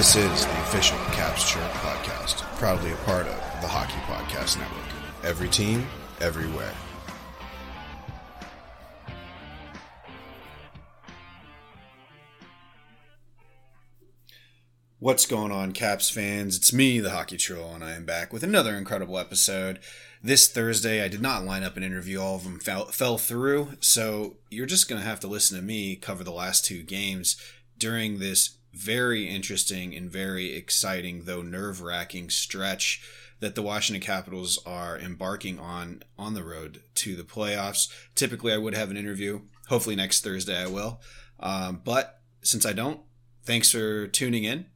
This is the official Caps Chirp podcast, proudly a part of the Hockey Podcast Network. Every team, everywhere. What's going on, Caps fans? It's me, the Hockey Troll, and I am back with another incredible episode. This Thursday, I did not line up an interview, all of them fell, fell through, so you're just going to have to listen to me cover the last two games during this very interesting and very exciting, though nerve wracking stretch that the Washington Capitals are embarking on on the road to the playoffs. Typically, I would have an interview. Hopefully, next Thursday I will. Um, but since I don't, thanks for tuning in.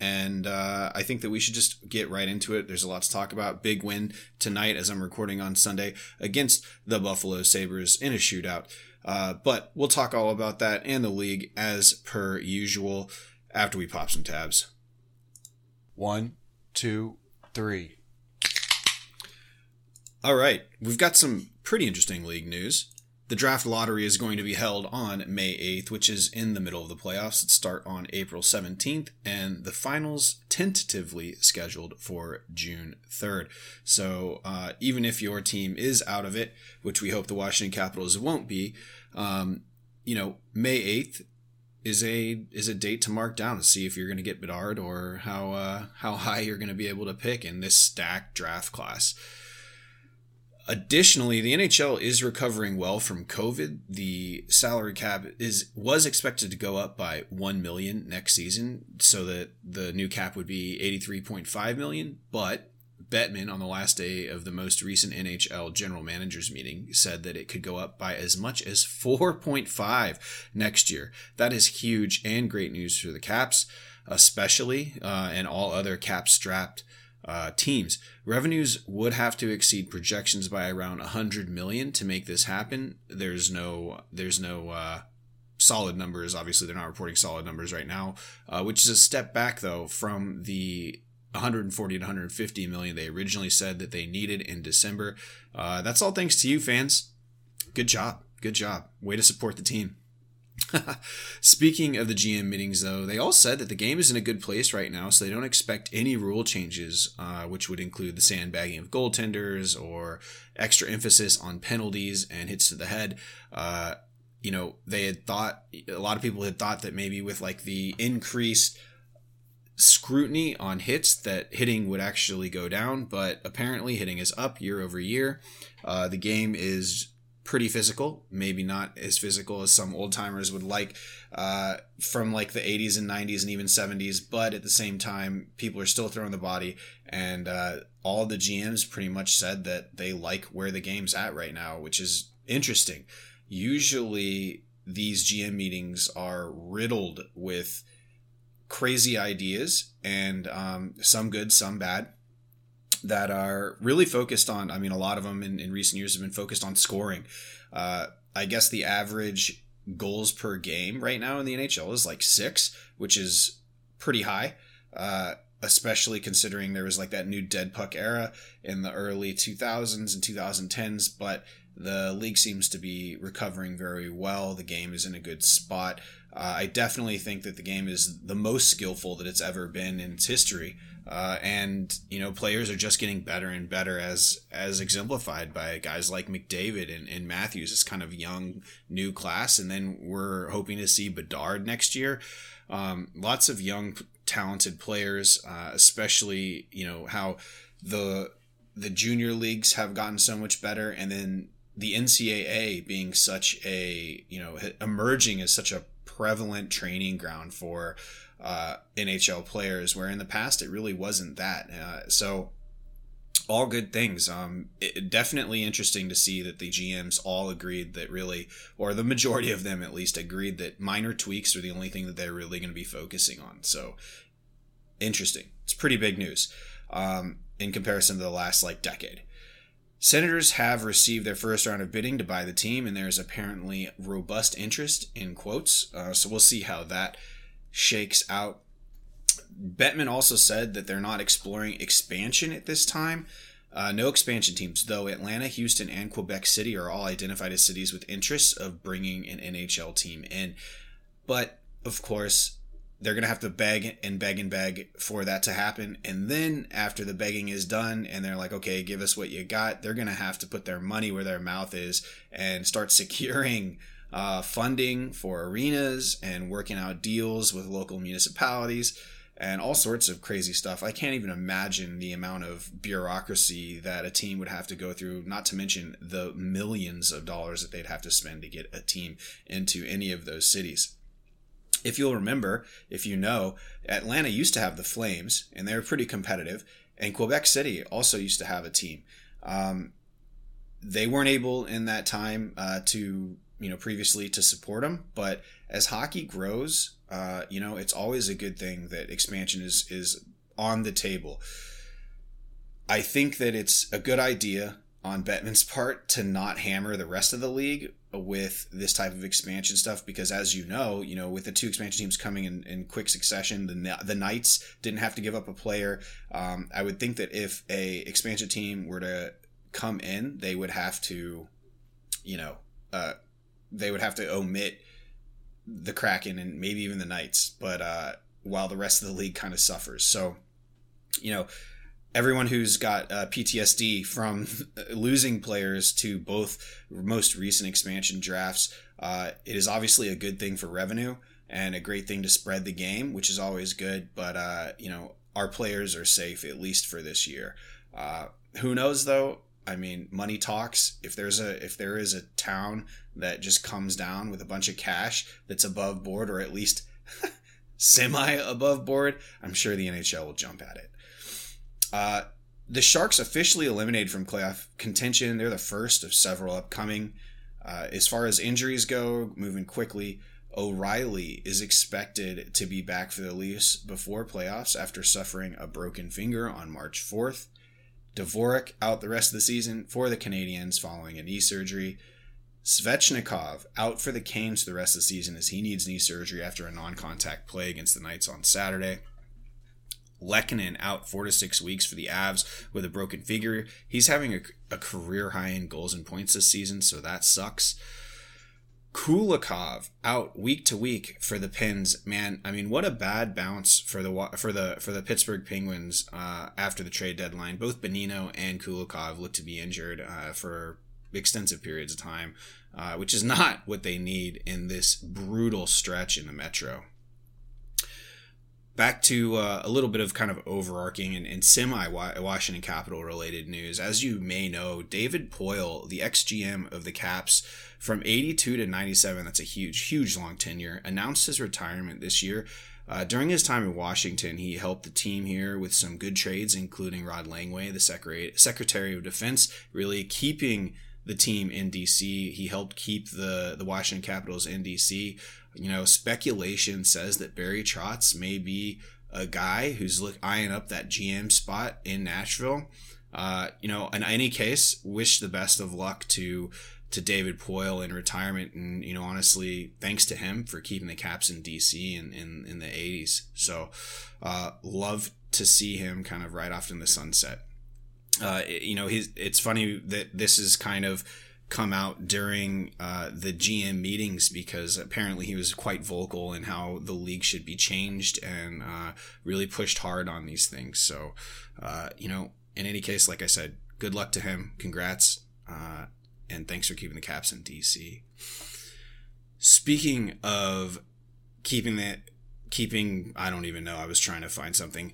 And uh, I think that we should just get right into it. There's a lot to talk about. Big win tonight as I'm recording on Sunday against the Buffalo Sabres in a shootout. Uh, but we'll talk all about that and the league as per usual after we pop some tabs. One, two, three. All right, we've got some pretty interesting league news. The draft lottery is going to be held on May 8th, which is in the middle of the playoffs that start on April 17th, and the finals tentatively scheduled for June 3rd. So uh, even if your team is out of it, which we hope the Washington Capitals won't be, um, you know, May 8th is a is a date to mark down to see if you're going to get Bedard or how uh, how high you're going to be able to pick in this stacked draft class. Additionally, the NHL is recovering well from COVID. The salary cap is was expected to go up by 1 million next season so that the new cap would be 83.5 million, but Bettman on the last day of the most recent NHL general managers meeting said that it could go up by as much as 4.5 next year. That is huge and great news for the Caps, especially uh, and all other cap strapped uh, teams. Revenues would have to exceed projections by around 100 million to make this happen. There's no there's no uh, solid numbers. Obviously, they're not reporting solid numbers right now, uh, which is a step back though from the 140 to 150 million they originally said that they needed in December. Uh, that's all thanks to you, fans. Good job. Good job. Way to support the team. Speaking of the GM meetings, though, they all said that the game is in a good place right now, so they don't expect any rule changes, uh, which would include the sandbagging of goaltenders or extra emphasis on penalties and hits to the head. Uh, you know, they had thought, a lot of people had thought that maybe with like the increased scrutiny on hits that hitting would actually go down, but apparently hitting is up year over year. Uh, the game is pretty physical, maybe not as physical as some old timers would like uh, from like the 80s and 90s and even 70s, but at the same time, people are still throwing the body, and uh, all the GMs pretty much said that they like where the game's at right now, which is interesting. Usually, these GM meetings are riddled with crazy ideas and um, some good, some bad that are really focused on. I mean, a lot of them in, in recent years have been focused on scoring. Uh, I guess the average goals per game right now in the NHL is like six, which is pretty high. Uh, especially considering there was like that new dead puck era in the early 2000s and 2010s, but the league seems to be recovering very well. The game is in a good spot. Uh, I definitely think that the game is the most skillful that it's ever been in its history. Uh, and you know players are just getting better and better as as exemplified by guys like McDavid and, and Matthews. This kind of young new class. And then we're hoping to see Bedard next year. Um, lots of young talented players uh, especially you know how the the junior leagues have gotten so much better. And then the NCAA being such a you know emerging as such a prevalent training ground for uh, NHL players, where in the past it really wasn't that. Uh, so, all good things. Um, it, definitely interesting to see that the GMs all agreed that really, or the majority of them at least, agreed that minor tweaks are the only thing that they're really going to be focusing on. So, interesting. It's pretty big news um, in comparison to the last like decade. Senators have received their first round of bidding to buy the team, and there is apparently robust interest in quotes. Uh, so we'll see how that shakes out. Bettman also said that they're not exploring expansion at this time. Uh, no expansion teams, though Atlanta, Houston, and Quebec City are all identified as cities with interests of bringing an NHL team in. But of course, they're going to have to beg and beg and beg for that to happen. And then after the begging is done and they're like, okay, give us what you got, they're going to have to put their money where their mouth is and start securing uh, funding for arenas and working out deals with local municipalities and all sorts of crazy stuff. I can't even imagine the amount of bureaucracy that a team would have to go through, not to mention the millions of dollars that they'd have to spend to get a team into any of those cities. If you'll remember, if you know, Atlanta used to have the Flames, and they were pretty competitive, and Quebec City also used to have a team. Um, they weren't able in that time uh, to, you know, previously to support them, but as hockey grows, uh, you know, it's always a good thing that expansion is is on the table. I think that it's a good idea on Bettman's part to not hammer the rest of the league with this type of expansion stuff because as you know you know with the two expansion teams coming in, in quick succession the, the knights didn't have to give up a player um, i would think that if a expansion team were to come in they would have to you know uh, they would have to omit the Kraken and maybe even the Knights, but uh, while the rest of the league kind of suffers. So, you know, everyone who's got uh, PTSD from losing players to both most recent expansion drafts, uh, it is obviously a good thing for revenue and a great thing to spread the game, which is always good. But uh, you know, our players are safe at least for this year. Uh, who knows though? I mean, money talks. If there's a if there is a town that just comes down with a bunch of cash that's above board or at least semi above board, I'm sure the NHL will jump at it. Uh, the Sharks officially eliminated from playoff contention. They're the first of several upcoming. Uh, as far as injuries go, moving quickly, O'Reilly is expected to be back for the Leafs before playoffs after suffering a broken finger on March 4th. Dvorak out the rest of the season for the Canadiens following a knee surgery. Svechnikov out for the Canes the rest of the season as he needs knee surgery after a non-contact play against the Knights on Saturday. Lehkonen out four to six weeks for the Avs with a broken figure. He's having a, a career high in goals and points this season, so that sucks. Kulikov out week to week for the Pens. Man, I mean, what a bad bounce for the for the for the Pittsburgh Penguins uh, after the trade deadline. Both Bonino and Kulikov look to be injured uh, for extensive periods of time, uh, which is not what they need in this brutal stretch in the Metro back to uh, a little bit of kind of overarching and, and semi Washington Capital related news. As you may know, David Poile, the ex GM of the Caps from 82 to 97, that's a huge, huge long tenure, announced his retirement this year. Uh, during his time in Washington, he helped the team here with some good trades, including Rod Langway, the Secretary of Defense, really keeping the team in DC. He helped keep the, the Washington Capitals in DC you know, speculation says that Barry Trotz may be a guy who's look eyeing up that GM spot in Nashville. Uh, you know, in any case, wish the best of luck to to David Poile in retirement, and you know, honestly, thanks to him for keeping the Caps in DC in in, in the '80s. So, uh, love to see him kind of right off in the sunset. Uh, you know, he's it's funny that this is kind of come out during uh, the GM meetings because apparently he was quite vocal in how the league should be changed and uh, really pushed hard on these things. So, uh, you know, in any case, like I said, good luck to him. Congrats. Uh, and thanks for keeping the Caps in DC. Speaking of keeping that, keeping, I don't even know, I was trying to find something.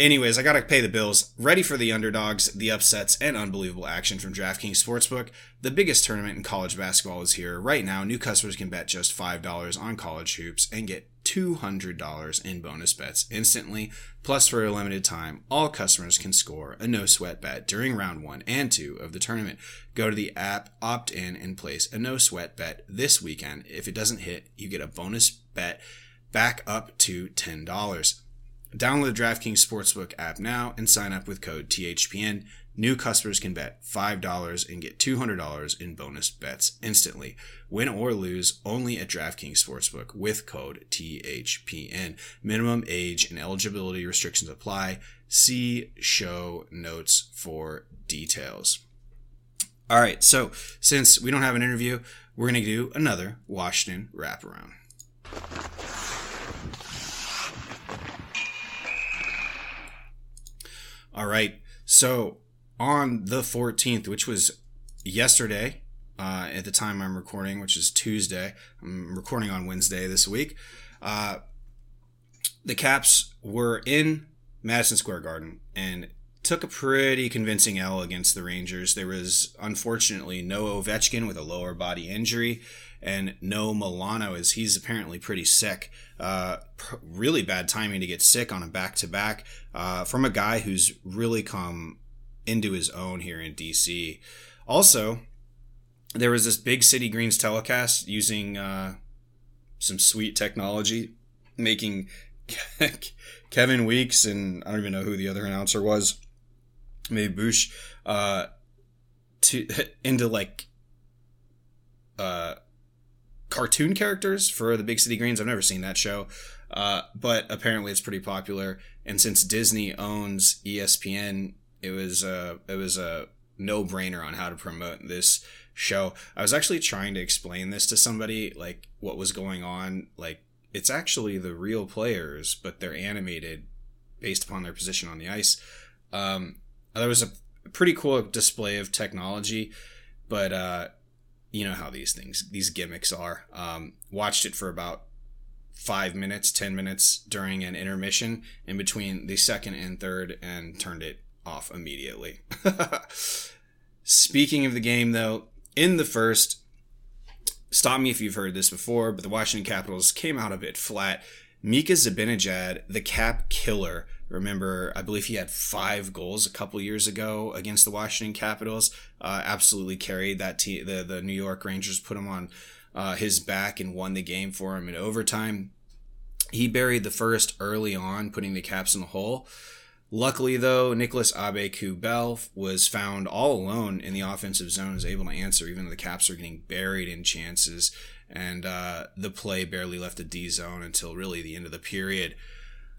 Anyways, I got to pay the bills. Ready for the underdogs, the upsets, and unbelievable action from DraftKings Sportsbook. The biggest tournament in college basketball is here. Right now, new customers can bet just $5 on college hoops and get $200 in bonus bets instantly. Plus, for a limited time, all customers can score a no sweat bet during round one and two of the tournament. Go to the app, opt in, and place a no sweat bet this weekend. If it doesn't hit, you get a bonus bet back up to $10. Download the DraftKings Sportsbook app now and sign up with code THPN. New customers can bet $5 and get $200 in bonus bets instantly. Win or lose only at DraftKings Sportsbook with code THPN. Minimum age and eligibility restrictions apply. See show notes for details. All right, so since we don't have an interview, we're going to do another Washington wraparound. All right. So on the 14th, which was yesterday, uh, at the time I'm recording, which is Tuesday, I'm recording on Wednesday this week. Uh, the Caps were in Madison Square Garden and took a pretty convincing L against the Rangers. There was unfortunately no Ovechkin with a lower body injury and no Milano as he's apparently pretty sick. Uh, pr- really bad timing to get sick on a back to back from a guy who's really come into his own here in DC. Also, there was this big City Greens telecast using uh, some sweet technology, making Kevin Weekes and I don't even know who the other announcer was, maybe Bush, uh, to into like uh, cartoon characters for the Big City Greens. I've never seen that show, uh, but apparently it's pretty popular. And since Disney owns ESPN, it was a it was a no brainer on how to promote this show. I was actually trying to explain this to somebody, like what was going on. Like it's actually the real players, but they're animated based upon their position on the ice. Um, there was a pretty cool display of technology, but uh, you know how these things, these gimmicks are. Um, watched it for about five minutes, 10 minutes during an intermission in between the second and third and turned it off immediately. Speaking of the game, though, in the first, stop me if you've heard this before, but the Washington Capitals came out a bit flat. Mika Zibanejad, the cap killer, remember, I believe he had five goals a couple years ago against the Washington Capitals. Uh, absolutely carried that team. The, the New York Rangers put him on uh, his back and won the game for him in overtime. He buried the first early on, putting the Caps in the hole. Luckily, though, Nicholas Aube-Kubel was found all alone in the offensive zone, was able to answer, even though the Caps are getting buried in chances. And uh, the play barely left the D zone until really the end of the period.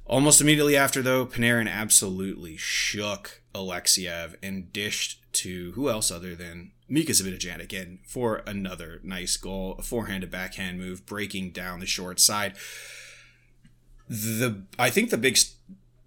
Almost immediately after, though, Panarin absolutely shook Alexeyev and dished to who else other than Mika Zibanejad again for another nice goal, a forehand to backhand move, breaking down the short side. The I think the big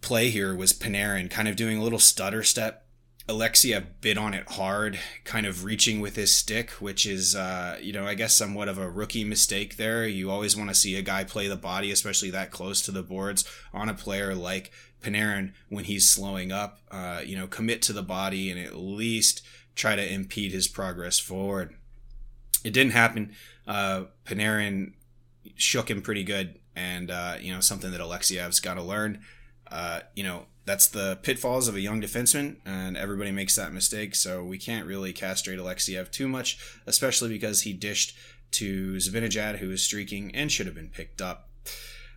play here was Panarin kind of doing a little stutter step. Alexeyev bit on it hard, kind of reaching with his stick, which is, uh, you know, I guess somewhat of a rookie mistake there. You always want to see a guy play the body, especially that close to the boards, on a player like Panarin when he's slowing up. Uh, you know, commit to the body and at least try to impede his progress forward. It didn't happen. Uh, Panarin shook him pretty good, and, uh, you know, something that Alexeyev's got to learn. Uh, you know, that's the pitfalls of a young defenseman, and everybody makes that mistake. So we can't really castrate Alexeyev too much, especially because he dished to Zibanejad, who was streaking and should have been picked up.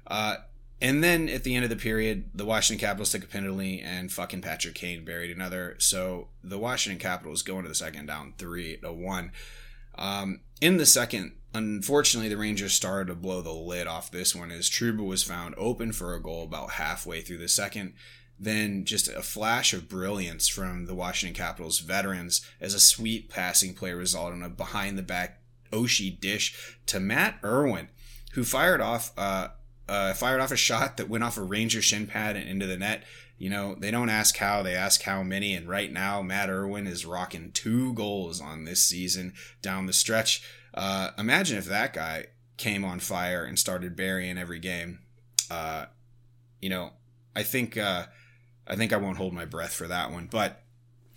Uh, and then at the end of the period, the Washington Capitals took a penalty, and fucking Patrick Kane buried another. So the Washington Capitals go into the second down three to one. Um, in the second, Unfortunately, the Rangers started to blow the lid off this one as Trouba was found open for a goal about halfway through the second. Then just a flash of brilliance from the Washington Capitals veterans as a sweet passing play resulted in a behind the back Oshie dish to Matt Irwin, who fired off uh, uh, fired off a shot that went off a Ranger shin pad and into the net. You know, they don't ask how, they ask how many. And right now, Matt Irwin is rocking two goals on this season down the stretch. Uh, imagine if that guy came on fire and started burying every game. Uh, you know, I think uh, I think I won't hold my breath for that one. But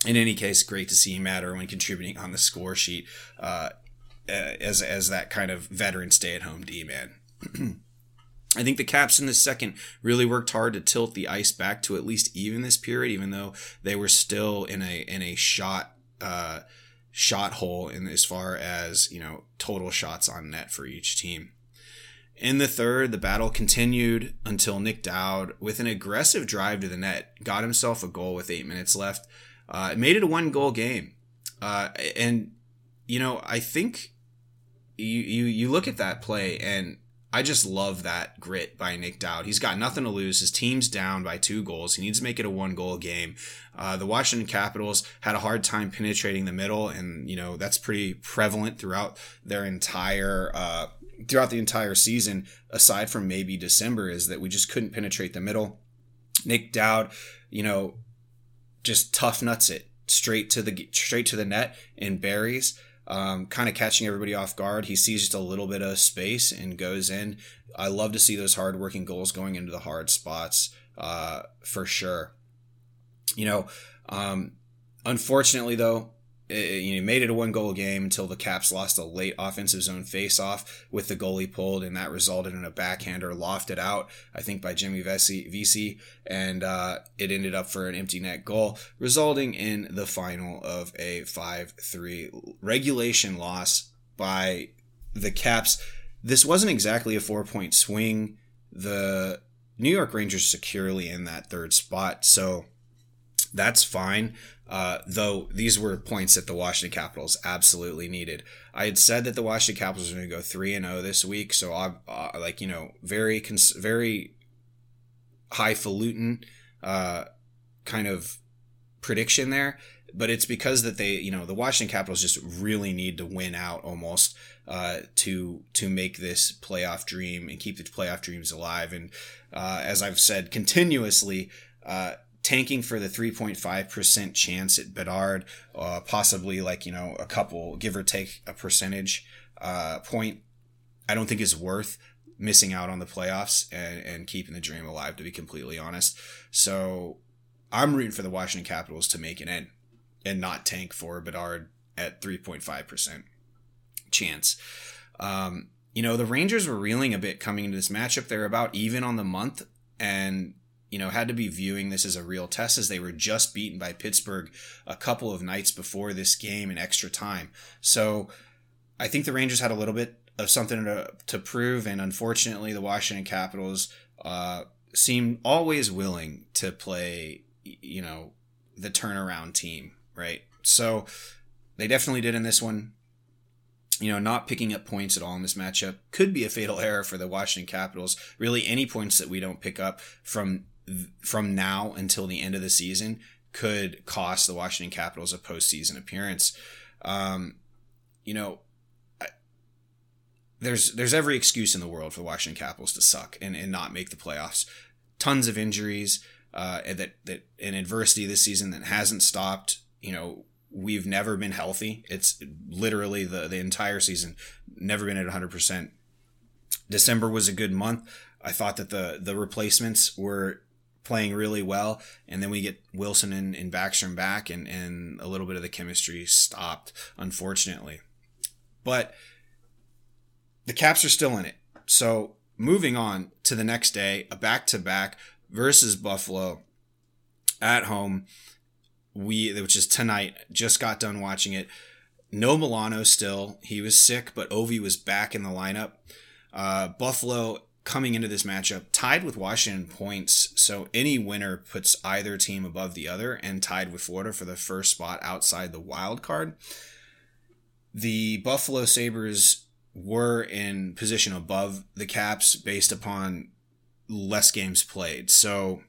in any case, great to see Matt Irwin contributing on the score sheet uh, as as that kind of veteran stay at home D man. I think the Caps in the second really worked hard to tilt the ice back to at least even this period, even though they were still in a in a shot uh, shot hole in as far as you know total shots on net for each team. In the third, the battle continued until Nick Dowd, with an aggressive drive to the net, got himself a goal with eight minutes left. Uh, it made it a one goal game, uh, and you know I think you you you look at that play and I just love that grit by Nick Dowd. He's got nothing to lose. His team's down by two goals. He needs to make it a one goal game. Uh, the Washington Capitals had a hard time penetrating the middle, and you know that's pretty prevalent throughout their entire uh, throughout the entire season. Aside from maybe December, is that we just couldn't penetrate the middle. Nick Dowd, you know, just tough nuts it straight to the straight to the net and buries. Um, kind of catching everybody off guard. He sees just a little bit of space and goes in. I love to see those hard-working goals going into the hard spots uh, for sure. You know, um, unfortunately though, you know, made it a one goal game until the Caps lost a late offensive zone face off with the goalie pulled, and that resulted in a backhander lofted out, I think, by Jimmy Vesey, and uh, it ended up for an empty net goal, resulting in the final of a 5 3 regulation loss by the Caps. This wasn't exactly a four point swing. The New York Rangers securely in that third spot, so that's fine. Uh, though these were points that the Washington Capitals absolutely needed. I had said that the Washington Capitals were going to go three and zero oh this week, so I uh, like you know very cons- very highfalutin uh, kind of prediction there. But it's because that they, you know, the Washington Capitals just really need to win out almost uh, to to make this playoff dream and keep the playoff dreams alive. And uh, as I've said continuously, uh, tanking for the 3.5% chance at Bedard, uh, possibly like, you know, a couple, give or take a percentage uh, point, I don't think is worth missing out on the playoffs and, and keeping the dream alive, to be completely honest. So I'm rooting for the Washington Capitals to make it in and not tank for Bedard at 3.5% chance. Um, you know, the Rangers were reeling a bit coming into this matchup. They're about even on the month, and you know, had to be viewing this as a real test as they were just beaten by Pittsburgh a couple of nights before this game in extra time. So I think the Rangers had a little bit of something to, to prove, and unfortunately, the Washington Capitals uh, seem always willing to play, you know, the turnaround team, right? So they definitely did in this one. You know, not picking up points at all in this matchup could be a fatal error for the Washington Capitals. Really, any points that we don't pick up from from now until the end of the season could cost the Washington Capitals a postseason appearance. Um, you know, I, there's there's every excuse in the world for the Washington Capitals to suck and, and not make the playoffs. Tons of injuries, uh, that that an adversity this season that hasn't stopped. You know, we've never been healthy. It's literally the the entire season never been at 100. percent December was a good month. I thought that the the replacements were playing really well. And then we get Wilson and, and Backstrom back, and, and a little bit of the chemistry stopped, unfortunately. But the Caps are still in it. So moving on to the next day, a back to back versus Buffalo at home. We, which is tonight, just got done watching it. No Milano still. He was sick, but Ovi was back in the lineup. Uh, Buffalo coming into this matchup tied with Washington points. So any winner puts either team above the other and tied with Florida for the first spot outside the wild card. The Buffalo Sabres were in position above the Caps based upon less games played. So,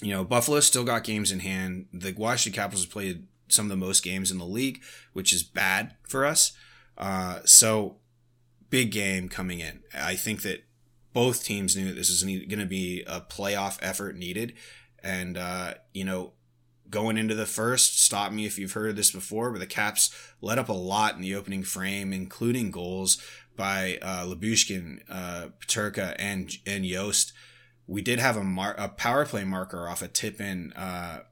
you know, Buffalo still got games in hand. The Washington Capitals played some of the most games in the league, which is bad for us. Uh, so, big game coming in. I think that both teams knew this is going to be a playoff effort needed. And, uh, you know, going into the first, stop me if you've heard this before, but the Caps let up a lot in the opening frame, including goals by uh, Lyubushkin, uh, Peterka, and and Jost. We did have a, mar- a power play marker off a tip in uh,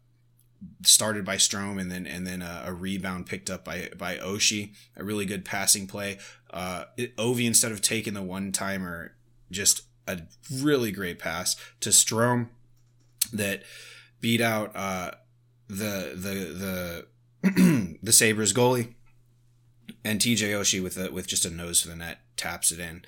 started by Strome and then and then a, a, rebound picked up by by Oshie. A really good passing play. Uh, Ovi instead of taking the one timer just a really great pass to Strome that beat out uh, the the the the Sabres goalie and TJ Oshie with a, with just a nose for the net taps it in.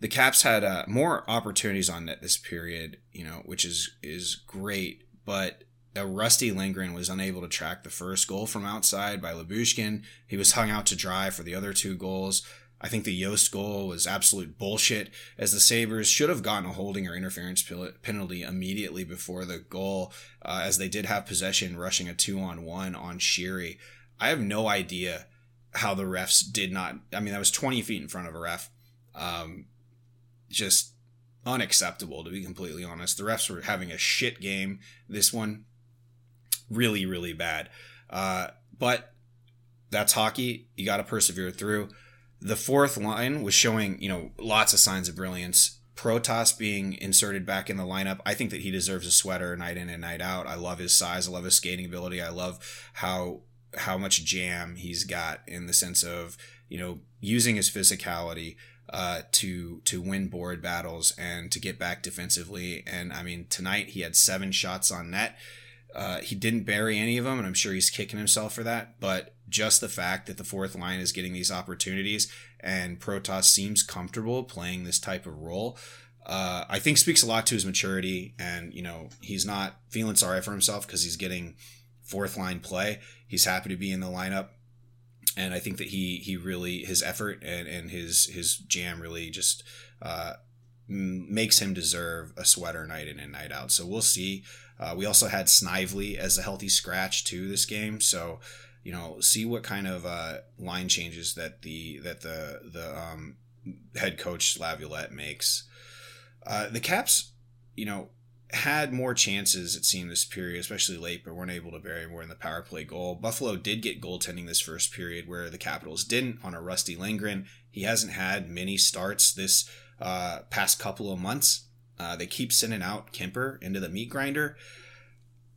The Caps had uh, more opportunities on net this period, you know, which is is great, but a Rusty Lindgren was unable to track the first goal from outside by Lyubushkin. He was hung out to dry for the other two goals. I think the Jost goal was absolute bullshit, as the Sabres should have gotten a holding or interference penalty immediately before the goal, uh, as they did have possession rushing a two on one on Sheary. I have no idea how the refs did not. I mean, that was 20 feet in front of a ref. Um, just unacceptable, to be completely honest. The refs were having a shit game this one. really, really bad. Uh, but that's hockey. You got to persevere through. The fourth line was showing, you know, lots of signs of brilliance. Protas being inserted back in the lineup, I think that he deserves a sweater night in and night out. I love his size. I love his skating ability. I love how how much jam he's got in the sense of you know using his physicality uh, to to win board battles and to get back defensively. And I mean, tonight he had seven shots on net. Uh, he didn't bury any of them, and I'm sure he's kicking himself for that. But just the fact that the fourth line is getting these opportunities and Protas seems comfortable playing this type of role, uh, I think speaks a lot to his maturity. And you know, he's not feeling sorry for himself because he's getting fourth line play. He's happy to be in the lineup and I think that he he really his effort and, and his his jam really just uh, makes him deserve a sweater night in and night out. So we'll see. Uh, we also had Snively as a healthy scratch to this game, so you know see what kind of uh, line changes that the that the the um, head coach Laviolette makes. Uh, the Caps, you know, had more chances, it seemed, this period, especially late, but weren't able to bury more in the power play goal. Buffalo did get goaltending this first period where the Capitals didn't on a Rusty Lindgren. He hasn't had many starts this uh, past couple of months. Uh, they keep sending out Kuemper into the meat grinder.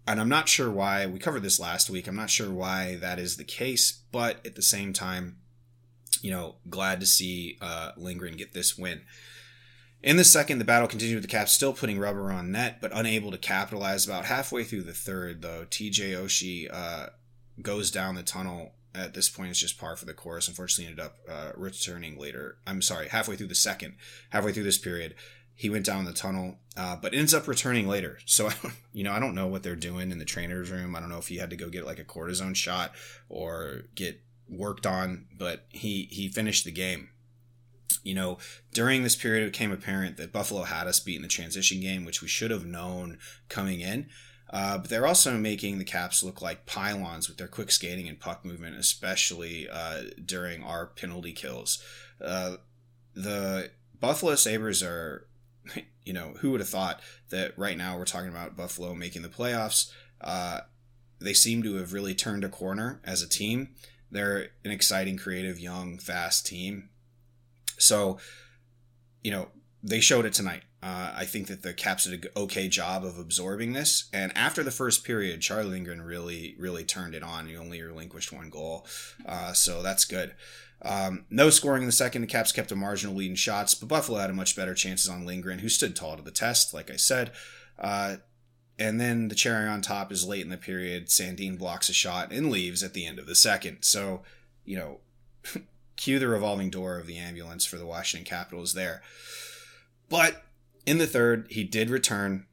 And I'm not sure why. We covered this last week. I'm not sure why that is the case, but at the same time, you know, glad to see uh, Lindgren get this win. In the second, the battle continued with the Caps still putting rubber on net, but unable to capitalize. About halfway through the third, though, TJ Oshie uh, goes down the tunnel. At this point, it's just par for the course. Unfortunately, ended up uh, returning later. I'm sorry, halfway through the second, halfway through this period, he went down the tunnel, uh, but ends up returning later. So, you know, I don't know what they're doing in the trainer's room. I don't know if he had to go get like a cortisone shot or get worked on, but he he finished the game you know, during this period, it became apparent that Buffalo had us beat in the transition game, which we should have known coming in. Uh, but they're also making the Caps look like pylons with their quick skating and puck movement, especially uh, during our penalty kills. Uh, the Buffalo Sabres are, you know, who would have thought that right now we're talking about Buffalo making the playoffs? Uh, they seem to have really turned a corner as a team. They're an exciting, creative, young, fast team. So, you know, they showed it tonight. Uh, I think that the Caps did an okay job of absorbing this. And after the first period, Charlie Lindgren really, really turned it on. He only relinquished one goal. Uh, so that's good. Um, no scoring in the second. The Caps kept a marginal lead in shots, but Buffalo had a much better chances on Lindgren, who stood tall to the test, like I said. Uh, and then the cherry on top is late in the period. Sandin blocks a shot and leaves at the end of the second. So, you know, cue the revolving door of the ambulance for the Washington Capitals there. But in the third, he did return.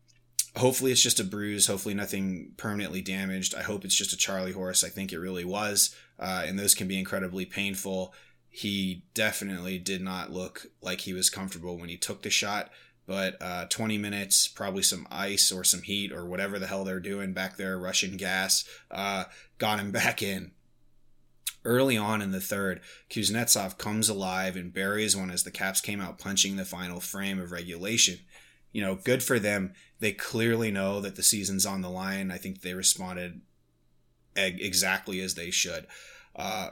Hopefully, it's just a bruise. Hopefully, nothing permanently damaged. I hope it's just a Charlie horse. I think it really was. Uh, and those can be incredibly painful. He definitely did not look like he was comfortable when he took the shot. But uh, 20 minutes, probably some ice or some heat or whatever the hell they're doing back there, Russian gas, uh, got him back in early on in the third, Kuznetsov comes alive and buries one as the Caps came out punching the final frame of regulation. You know, good for them. They clearly know that the season's on the line. I think they responded exactly as they should. Uh,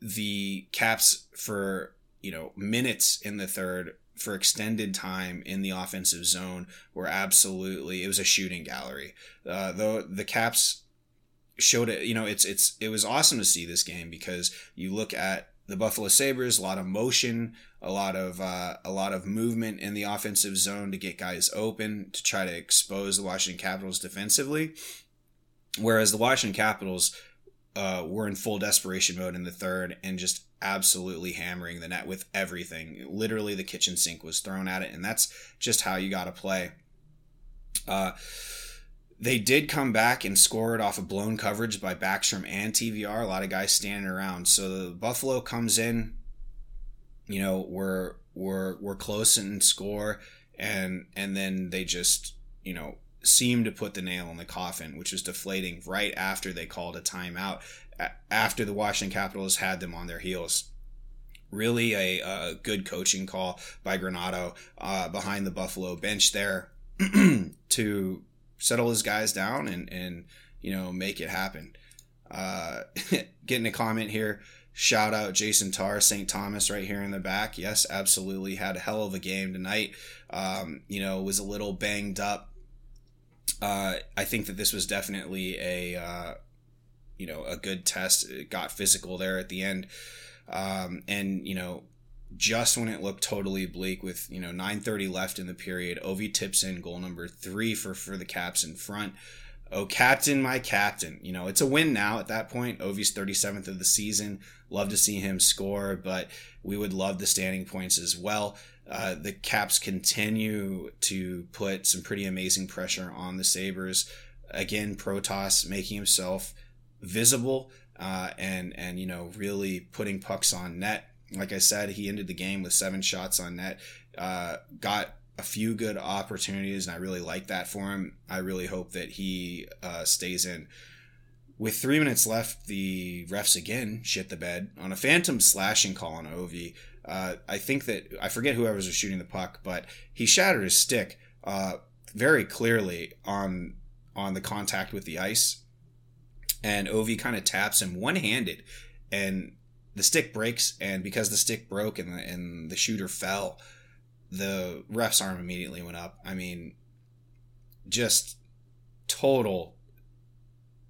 the Caps, for, you know, minutes in the third, for extended time in the offensive zone were absolutely it was a shooting gallery. Uh, though the Caps showed it. You know, it's it's it was awesome to see this game because you look at the Buffalo Sabres, a lot of motion, a lot of uh, a lot of movement in the offensive zone to get guys open to try to expose the Washington Capitals defensively. Whereas the Washington Capitals uh, were in full desperation mode in the third and just absolutely hammering the net with everything. Literally, the kitchen sink was thrown at it, and that's just how you got to play. Uh, they did come back and score it off of blown coverage by Backstrom and TVR. A lot of guys standing around. So the Buffalo comes in, you know, we're we're we're close in score, and and then they just you know seem to put the nail in the coffin, which was deflating right after they called a timeout, after the Washington Capitals had them on their heels. Really a, a good coaching call by Granato uh, behind the Buffalo bench there to settle his guys down and and you know, make it happen. Uh, getting a comment here. Shout out Jason Tarr, St. Thomas, right here in the back. Yes, absolutely. Had a hell of a game tonight. Um, you know, was a little banged up. Uh, I think that this was definitely a, uh, you know, a good test. It got physical there at the end. Um, and, you know, just when it looked totally bleak with, you know, 9.30 left in the period, Ovi tips in goal number three for, for the Caps in front. Oh, captain, my captain. You know, it's a win now at that point. Ovi's 37th of the season. Love to see him score, but we would love the standing points as well. Uh, the Caps continue to put some pretty amazing pressure on the Sabres. Again, Protas making himself visible uh, and and you know really putting pucks on net. Like I said, he ended the game with seven shots on net. Uh, got a few good opportunities, and I really like that for him. I really hope that he uh, stays in. With three minutes left, the refs again shit the bed on a phantom slashing call on Ovi. Uh, I think that I forget whoever was shooting the puck, but he shattered his stick uh, very clearly on on the contact with the ice, and Ovi kind of taps him one handed, and the stick breaks, and because the stick broke and the, and the shooter fell, the ref's arm immediately went up. I mean, just total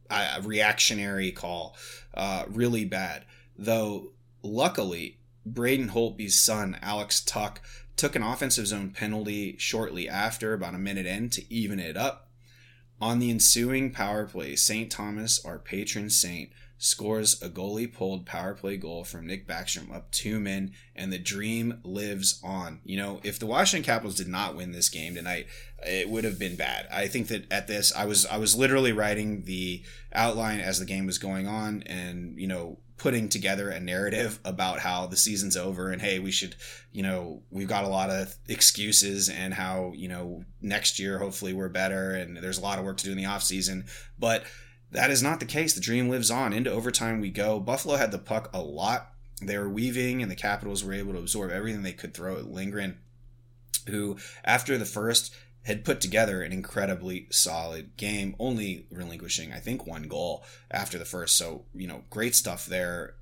uh, reactionary call, uh, really bad. Though luckily, Braden Holtby's son Alex Tuch took an offensive zone penalty shortly after, about a minute in, to even it up. On the ensuing power play, St. Thomas, our patron saint, scores a goalie pulled power play goal from Nick Backstrom up two men, and the dream lives on. You know, if the Washington Capitals did not win this game tonight, it would have been bad. I think that at this, I was I was literally writing the outline as the game was going on, and you know, putting together a narrative about how the season's over and hey, we should, you know, we've got a lot of excuses and how you know next year hopefully we're better and there's a lot of work to do in the off season, but that is not the case. The dream lives on. Into overtime we go. Buffalo had the puck a lot. They were weaving, and the Capitals were able to absorb everything they could throw at Lindgren, who, after the first, had put together an incredibly solid game, only relinquishing, I think, one goal after the first. So, you know, great stuff there.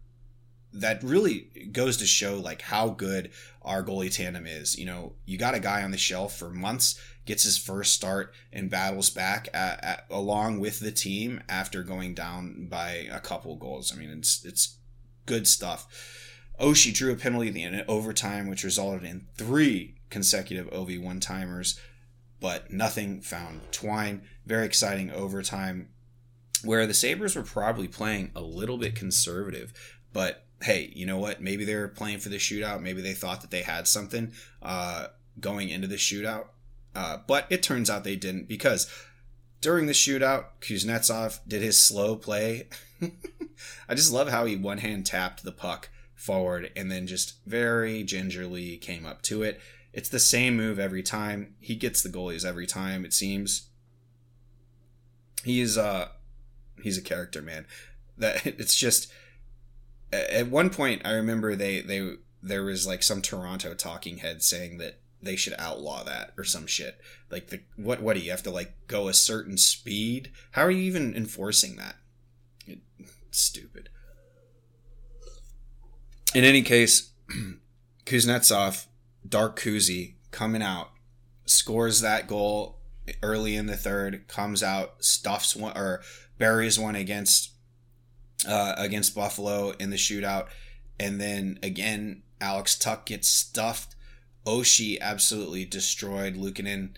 That really goes to show like how good our goalie tandem is. You know, you got a guy on the shelf for months gets his first start and battles back at, at, along with the team after going down by a couple goals. I mean, it's it's good stuff. Oshie drew a penalty at the end of overtime, which resulted in three consecutive OV one timers, but nothing found Twine. Very exciting overtime where the Sabres were probably playing a little bit conservative, but hey, you know what? Maybe they were playing for the shootout. Maybe they thought that they had something uh, going into the shootout. Uh, but it turns out they didn't because during the shootout, Kuznetsov did his slow play. I just love how he one hand tapped the puck forward and then just very gingerly came up to it. It's the same move every time. He gets the goalies every time, it seems. He's uh he's a character, man. That it's just at one point I remember they they there was like some Toronto talking head saying that they should outlaw that or some shit. Like the what what do you have to like go a certain speed? How are you even enforcing that? It, stupid. In any case, Kuznetsov, Dark Kuzi coming out, scores that goal early in the third, comes out, stuffs one or buries one against uh, against Buffalo in the shootout, and then again Alex Tuch gets stuffed Oshie absolutely destroyed Luukkonen.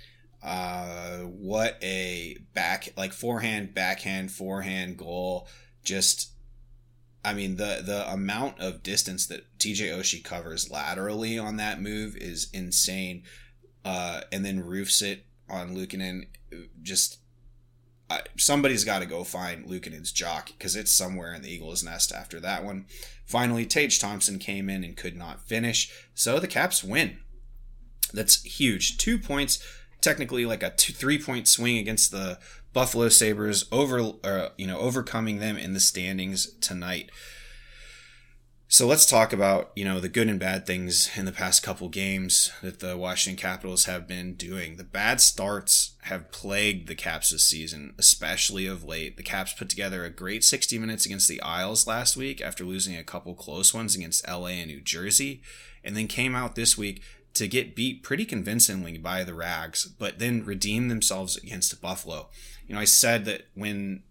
Uh, what a back like forehand, backhand, forehand goal. Just, I mean the the amount of distance that TJ Oshie covers laterally on that move is insane. Uh, and then roofs it on Luukkonen. Just I, somebody's got to go find Luukkonen's jock because it's somewhere in the Eagles' nest after that one. Finally, Tage Thompson came in and could not finish, so the Caps win. That's huge. Two points, technically like a two, three point swing against the Buffalo Sabres, over uh, you know overcoming them in the standings tonight. So let's talk about, you know, the good and bad things in the past couple games that the Washington Capitals have been doing. The bad starts have plagued the Caps this season, especially of late. The Caps put together a great 60 minutes against the Isles last week after losing a couple close ones against LA and New Jersey, and then came out this week to get beat pretty convincingly by the Rags, but then redeem themselves against Buffalo. You know, I said that when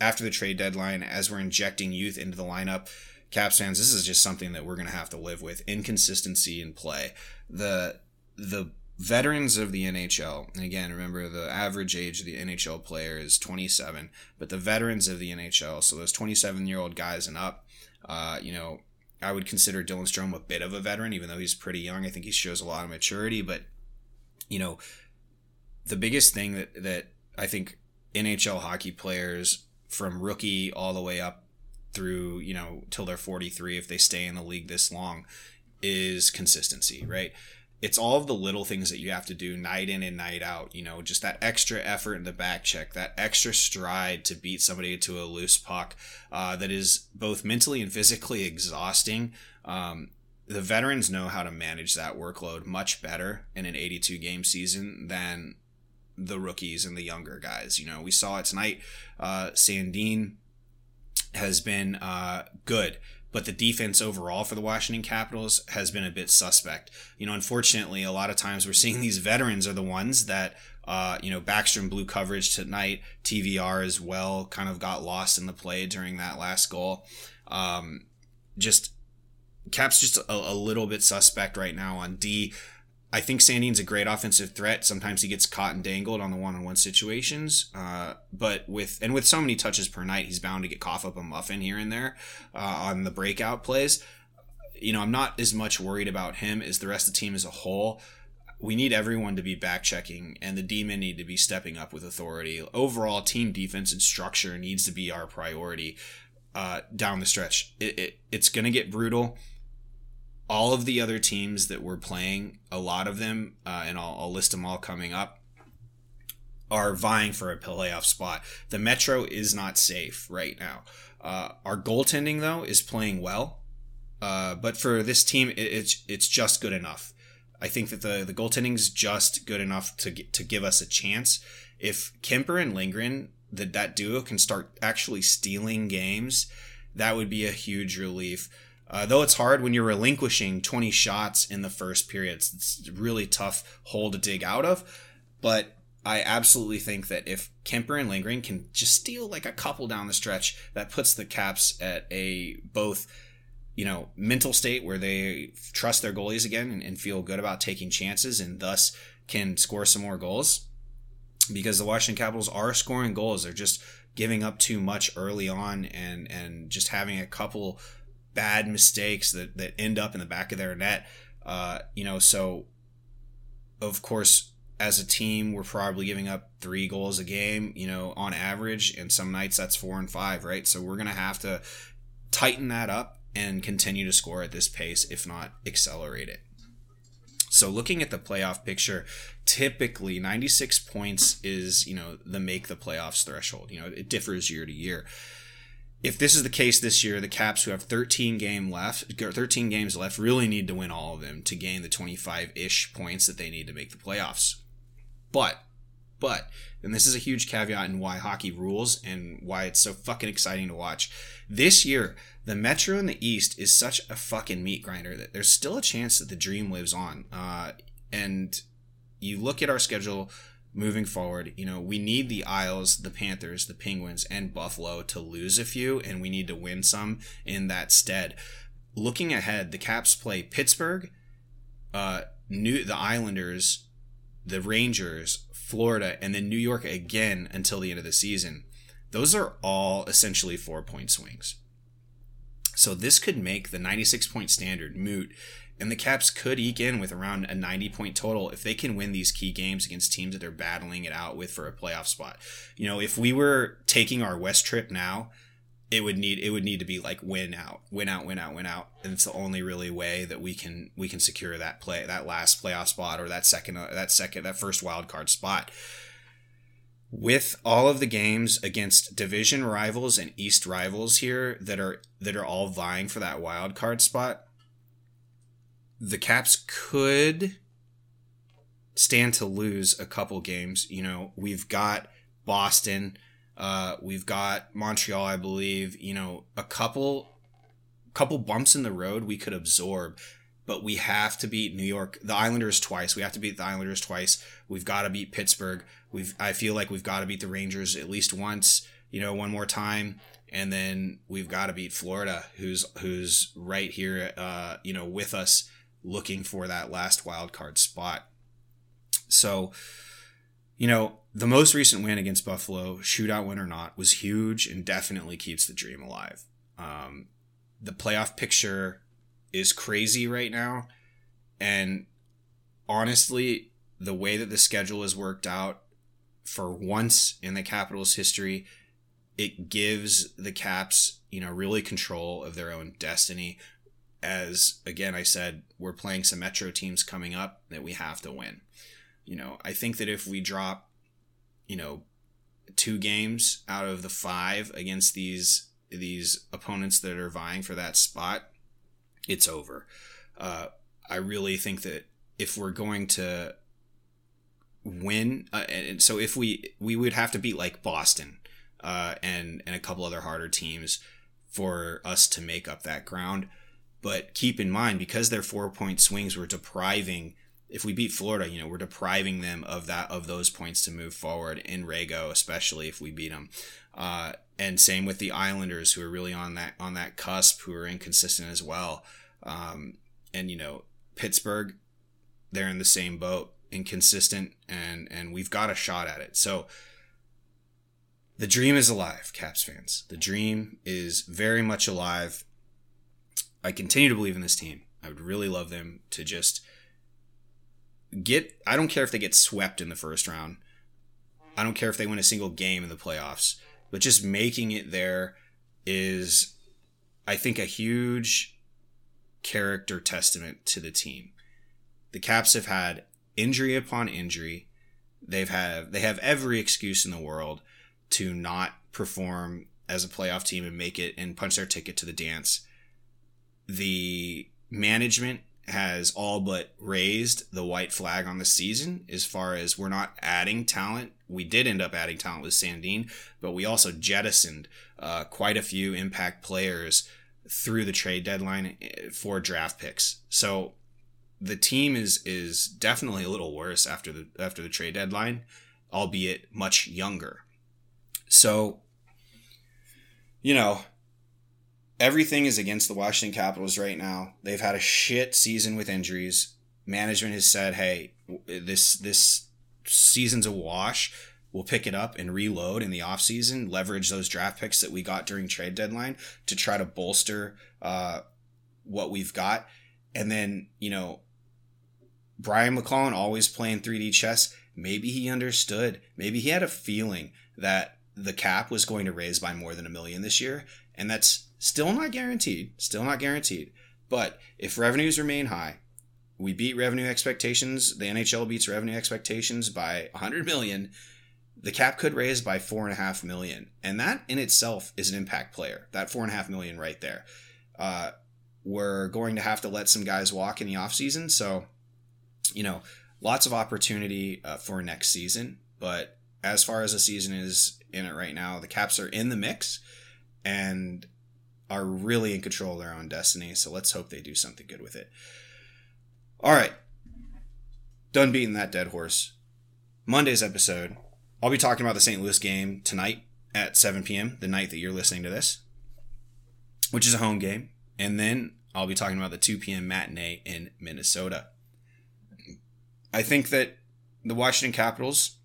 after the trade deadline, as we're injecting youth into the lineup, Caps fans, this is just something that we're going to have to live with. Inconsistency in play. The the veterans of the NHL, and again, remember the average age of the NHL player is 27, but the veterans of the NHL, so those 27 year old guys and up, uh, you know, I would consider Dylan Strome a bit of a veteran, even though he's pretty young. I think he shows a lot of maturity, but you know, the biggest thing that that I think NHL hockey players from rookie all the way up through you know till they're 43 if they stay in the league this long is consistency right it's all of the little things that you have to do night in and night out you know just that extra effort in the back check that extra stride to beat somebody to a loose puck uh, that is both mentally and physically exhausting. Um, the veterans know how to manage that workload much better in an 82 game season than the rookies and the younger guys you know. We saw it tonight uh, sandin has been uh, good, but the defense overall for the Washington Capitals has been a bit suspect. You know, unfortunately, a lot of times we're seeing these veterans are the ones that, uh, you know, Backstrom blew coverage tonight. TVR as well kind of got lost in the play during that last goal. Um, just Cap's just a, a little bit suspect right now on D. I think Sandin's a great offensive threat. Sometimes he gets caught and dangled on the one-on-one situations, uh, but with and with so many touches per night, he's bound to get cough up a muffin here and there uh, on the breakout plays. You know, I'm not as much worried about him as the rest of the team as a whole. We need everyone to be back checking, and the D-men need to be stepping up with authority. Overall, team defense and structure needs to be our priority uh, down the stretch. It, it, it's going to get brutal all of the other teams that we're playing, a lot of them, uh, and I'll, I'll list them all coming up, are vying for a playoff spot. The Metro is not safe right now. Uh, our goaltending though is playing well, uh, but for this team, it, it's it's just good enough. I think that the the goaltending is just good enough to get, to give us a chance. If Kuemper and Lindgren, that that duo can start actually stealing games, that would be a huge relief. Uh, though it's hard when you're relinquishing 20 shots in the first period, it's, a really tough hole to dig out of. But I absolutely think that if Kuemper and Lindgren can just steal like a couple down the stretch, that puts the Caps at a both, you know, mental state where they trust their goalies again and, and feel good about taking chances and thus can score some more goals. Because the Washington Capitals are scoring goals, they're just giving up too much early on and and just having a couple bad mistakes that, that end up in the back of their net. Uh, you know, so of course, as a team, we're probably giving up three goals a game, you know, on average. And some nights that's four and five, right? So we're going to have to tighten that up and continue to score at this pace, if not accelerate it. So looking at the playoff picture, typically 96 points is, you know, the make the playoffs threshold. You know, it differs year to year if this is the case this year, the Caps who have 13 game left, 13 games left, really need to win all of them to gain the 25-ish points that they need to make the playoffs. But, but, and this is a huge caveat in why hockey rules and why it's so fucking exciting to watch. This year, the Metro in the East is such a fucking meat grinder that there's still a chance that the dream lives on. Uh, and you look at our schedule moving forward. You know, we need the Isles, the Panthers, the Penguins, and Buffalo to lose a few, and we need to win some in that stead. Looking ahead, the Caps play Pittsburgh, uh, New the Islanders, the Rangers, Florida, and then New York again until the end of the season. Those are all essentially four point swings. So this could make the 96 point standard moot and the Caps could eke in with around a 90 point total if they can win these key games against teams that they're battling it out with for a playoff spot. You know, if we were taking our West trip now, it would need it would need to be like win out, win out, win out, win out, and it's the only really way that we can we can secure that play that last playoff spot or that second uh, that second that first wild card spot. with all of the games against division rivals and East rivals here that are that are all vying for that wild card spot, the Caps could stand to lose a couple games. You know, we've got Boston, uh, we've got Montreal, I believe. You know, a couple couple bumps in the road we could absorb but we have to beat New York, the Islanders twice. We have to beat the Islanders twice. We've got to beat Pittsburgh. We've I feel like we've got to beat the Rangers at least once, you know, one more time, and then we've got to beat Florida, who's who's right here, uh, you know, with us, looking for that last wild card spot. So, you know, the most recent win against Buffalo, shootout win or not, was huge and definitely keeps the dream alive. Um, the playoff picture is crazy right now. And honestly, the way that the schedule is worked out for once in the Capitals' history, it gives the Caps, you know, really control of their own destiny. As again, I said, we're playing some Metro teams coming up that we have to win. You know, I think that if we drop, you know, two games out of the five against these these opponents that are vying for that spot, it's over. Uh, I really think that if we're going to win, uh, and so if we we would have to beat like Boston uh, and and a couple other harder teams for us to make up that ground. But keep in mind, because they're four point swings, we're depriving. If we beat Florida, you know, we're depriving them of that of those points to move forward in Rego, especially if we beat them. Uh, and same with the Islanders, who are really on that on that cusp, who are inconsistent as well. Um, and you know, Pittsburgh, they're in the same boat, inconsistent, and and we've got a shot at it. So the dream is alive, Caps fans. The dream is very much alive. I continue to believe in this team. I would really love them to just get. I don't care if they get swept in the first round. I don't care if they win a single game in the playoffs but just making it there is, I think, a huge character testament to the team. The Caps have had injury upon injury. They've had they have every excuse in the world to not perform as a playoff team and make it and punch their ticket to the dance. The management has all but raised the white flag on the season as far as we're not adding talent. We did end up adding talent with Sandin, but we also jettisoned uh, quite a few impact players through the trade deadline eh, for draft picks. So the team is is definitely a little worse after the after the trade deadline, albeit much younger. So you know, everything is against the Washington Capitals right now. They've had a shit season with injuries. Management has said, "Hey, this this season's a wash. We'll pick it up and reload in the offseason, leverage those draft picks that we got during trade deadline to try to bolster uh, what we've got." And then, you know, Brian MacLellan always playing 3D chess. Maybe he understood. Maybe he had a feeling that the cap was going to raise by more than a million this year. And that's Still not guaranteed. Still not guaranteed. But if revenues remain high, we beat revenue expectations. The NHL beats revenue expectations by 100 million. The cap could raise by four and a half million, and that in itself is an impact player. That four and a half million right there. Uh, we're going to have to let some guys walk in the offseason. So, you know, lots of opportunity uh, for next season. But as far as the season is in it right now, the Caps are in the mix, and are really in control of their own destiny. So let's hope they do something good with it. All right. Done beating that dead horse. Monday's episode, I'll be talking about the St. Louis game tonight at 7 p.m., the night that you're listening to this, which is a home game. And then I'll be talking about the 2 p.m. matinee in Minnesota. I think that the Washington Capitals,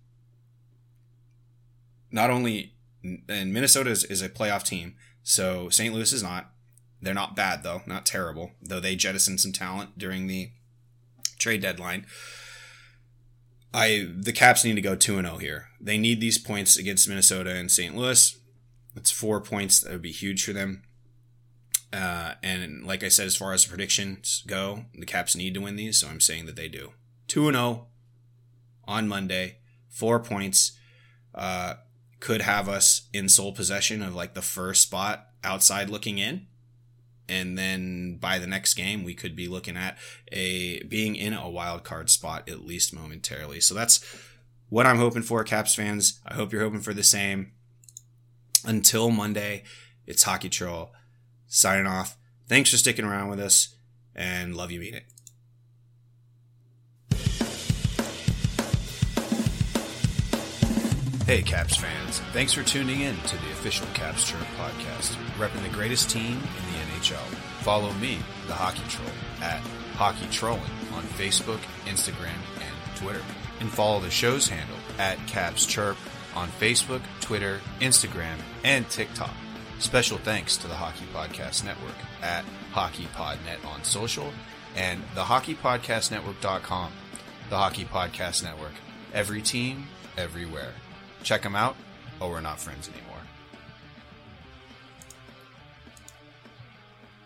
not only, and Minnesota is, is a playoff team, so St. Louis is not. They're not bad though, not terrible. Though they jettisoned some talent during the trade deadline. I the Caps need to go 2 and 0 here. They need these points against Minnesota and St. Louis. It's four points that would be huge for them. Uh, and like I said, as far as the predictions go, the Caps need to win these, so I'm saying that they do. 2 0 on Monday, four points. uh, could have us in sole possession of like the first spot outside looking in. And then by the next game, we could be looking at a being in a wild card spot at least momentarily. So that's what I'm hoping for, Caps fans. I hope you're hoping for the same. Until Monday, it's Hockey Troll signing off. Thanks for sticking around with us and love you, mean it. Hey, Caps fans. Thanks for tuning in to the official Caps Chirp podcast, repping the greatest team in the NHL. Follow me, the Hockey Troll, at Hockey Trolling on Facebook, Instagram, and Twitter. And follow the show's handle at Caps Chirp on Facebook, Twitter, Instagram, and TikTok. Special thanks to the Hockey Podcast Network at HockeyPodNet on social and the HockeyPodcastNetwork.com. The Hockey Podcast Network. Every team, everywhere. Check them out, or we're not friends anymore.